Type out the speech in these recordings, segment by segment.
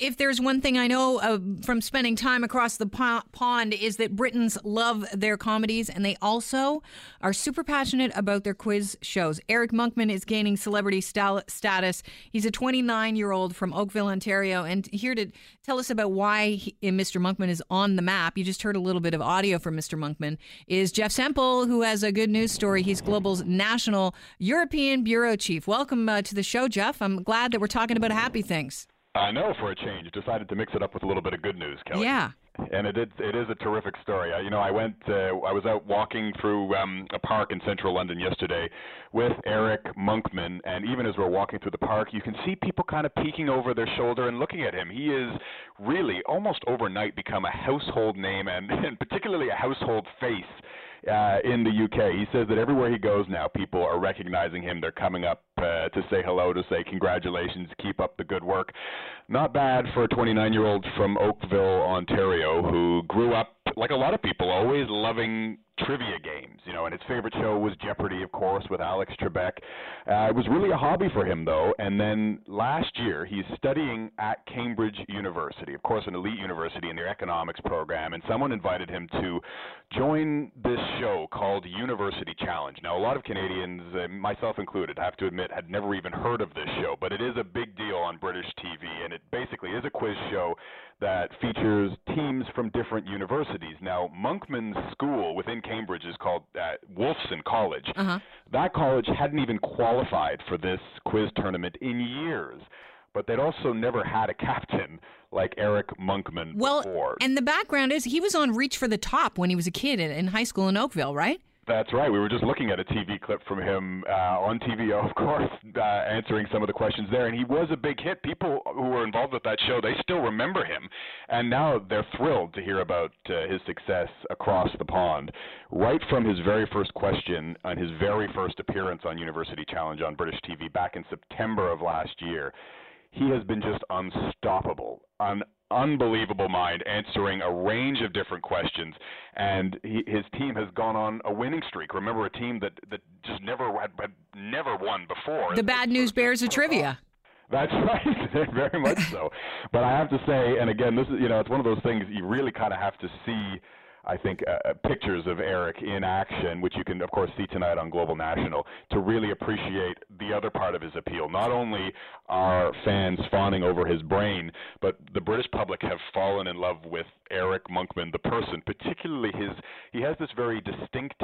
if there's one thing I know uh, from spending time across the po- pond is that Britons love their comedies and they also are super passionate about their quiz shows. Eric Monkman is gaining celebrity stal- status. He's a 29 year old from Oakville, Ontario, and here to tell us about why he, Mr. Monkman is on the map. You just heard a little bit of audio from Mr. Monkman. Is Jeff Semple, who has a good news story. He's Global's national European bureau chief. Welcome uh, to the show, Jeff. I'm glad that we're talking about happy things. I know for a change. Decided to mix it up with a little bit of good news, Kelly. Yeah. And it is, it is a terrific story. I, you know, I went, uh, I was out walking through um, a park in central London yesterday with Eric Monkman, and even as we're walking through the park, you can see people kind of peeking over their shoulder and looking at him. He is really almost overnight become a household name and, and particularly a household face uh, in the UK. He says that everywhere he goes now, people are recognizing him. They're coming up uh, to say hello, to say congratulations, keep up the good work. Not bad for a 29 year old from Oakville, Ontario, who grew up, like a lot of people, always loving trivia games, you know, and his favorite show was Jeopardy, of course, with Alex Trebek. Uh, it was really a hobby for him, though, and then last year he's studying at Cambridge University, of course, an elite university in their economics program, and someone invited him to join this show called University Challenge. Now, a lot of Canadians, uh, myself included, have to admit, had never even heard of this show, but it is a big deal on British TV, and it basically is a quiz show that features teams from different universities. Now, Monkman's school within Cambridge is called uh, Wolfson College. Uh-huh. That college hadn't even qualified for this quiz tournament in years. But they'd also never had a captain like Eric Monkman Well, before. and the background is he was on Reach for the Top when he was a kid in, in high school in Oakville, right? That's right. We were just looking at a TV clip from him uh, on TVO, of course, uh, answering some of the questions there. And he was a big hit. People who were involved with that show, they still remember him. And now they're thrilled to hear about uh, his success across the pond. Right from his very first question on his very first appearance on University Challenge on British TV back in September of last year, he has been just unstoppable. An unbelievable mind answering a range of different questions and he, his team has gone on a winning streak remember a team that that just never had, had never won before The Bad News Bears of trivia. that's right, very much so. But I have to say, and again, this is you know, it's one of those things you really kind of have to see. I think uh, pictures of Eric in action, which you can of course see tonight on Global National, to really appreciate the other part of his appeal. Not only are fans fawning over his brain, but the British public have fallen in love with Eric Monkman, the person, particularly his. He has this very distinct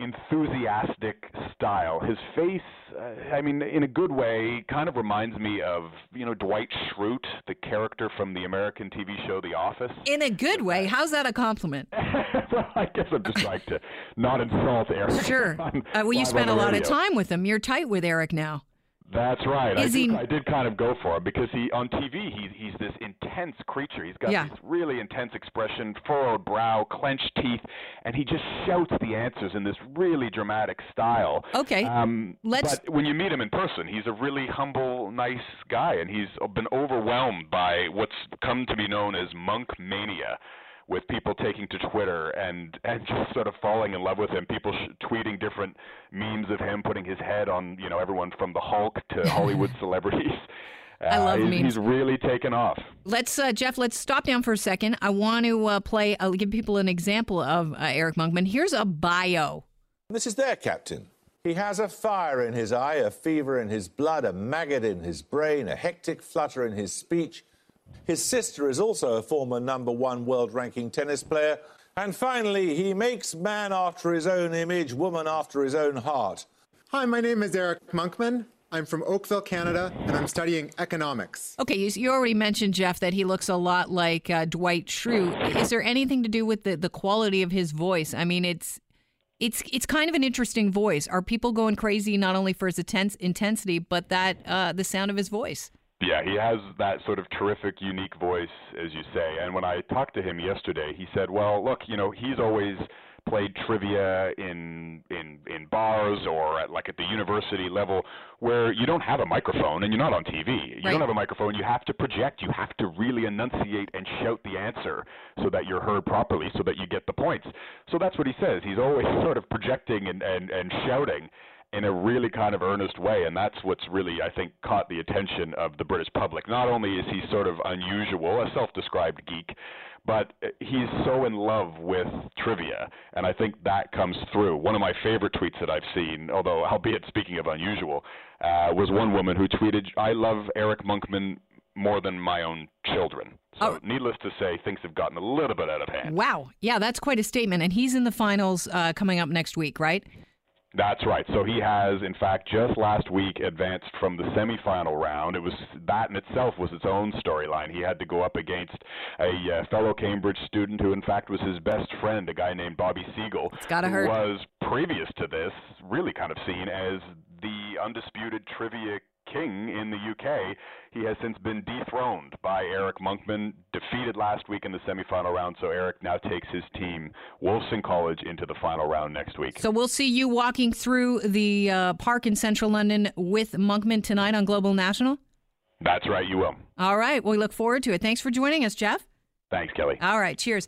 enthusiastic style. His face, uh, I mean, in a good way, kind of reminds me of, you know, Dwight Schrute, the character from the American TV show The Office. In a good way. How's that a compliment? well, I guess I'm just trying to not insult Eric. Sure. on- Uh, well, you spent a the lot of time with him. You're tight with Eric now. That's right. Is I, he- did, I did kind of go for him because he on TV he, he's this intense creature. He's got Yeah. this really intense expression, furrowed brow, clenched teeth, and he just shouts the answers in this really dramatic style. Okay. Um, Let's- But when you meet him in person, he's a really humble, nice guy, and he's been overwhelmed by what's come to be known as monk mania. With people taking to Twitter and and just sort of falling in love with him, people sh- tweeting different memes of him, putting his head on you know everyone from the Hulk to Hollywood celebrities. I love uh, he's, memes. He's really taken off. Let's, uh, Jeff, let's stop down for a second. I want to uh, play, I'll give people an example of uh, Eric Monkman. Here's a bio. This is their captain. He has a fire in his eye, a fever in his blood, a maggot in his brain, a hectic flutter in his speech. His sister is also a former number one world ranking tennis player. And finally, he makes man after his own image, woman after his own heart. Hi, my name is Eric Monkman. I'm from Oakville, Canada, and I'm studying economics. Okay, you, you already mentioned, Jeff, that he looks a lot like uh, Dwight Schrute. Is there anything to do with the, the quality of his voice? I mean, it's. It's it's kind of an interesting voice. Are people going crazy not only for his intense intensity, but that uh, the sound of his voice? Yeah, he has that sort of terrific, unique voice, as you say. And when I talked to him yesterday, he said, "Well, look, you know, he's always played trivia in in in bars or at like at the university level where you don't have a microphone and you're not on TV. You Right. don't have a microphone. You have to project. You have to really enunciate and shout the answer so that you're heard properly, so that you get the points. So that's what he says. He's always sort of projecting and and and shouting." In a really kind of earnest way, and that's what's really, I think, caught the attention of the British public. Not only is he sort of unusual, a self described geek, but he's so in love with trivia, and I think that comes through. One of my favorite tweets that I've seen, although albeit speaking of unusual, uh, was one woman who tweeted, "I love Eric Monkman more than my own children." So, oh. needless to say, things have gotten a little bit out of hand. Wow, yeah, that's quite a statement, and he's in the finals uh, coming up next week, right? That's right. So he has, in fact, just last week advanced from the semifinal round. It was that in itself was its own storyline. He had to go up against a uh, fellow Cambridge student who, in fact, was his best friend, a guy named Bobby Seagull. it's gotta who hurt. was previous to this really kind of seen as the undisputed trivia king in the UK. He has since been dethroned by Eric Monkman, defeated last week in the semifinal round. So Eric now takes his team, Wolfson College, into the final round next week. So we'll see you walking through the uh, park in central London with Monkman tonight on Global National? That's right, you will. All right. Well, we look forward to it. Thanks for joining us, Jeff. Thanks, Kelly. All right. Cheers.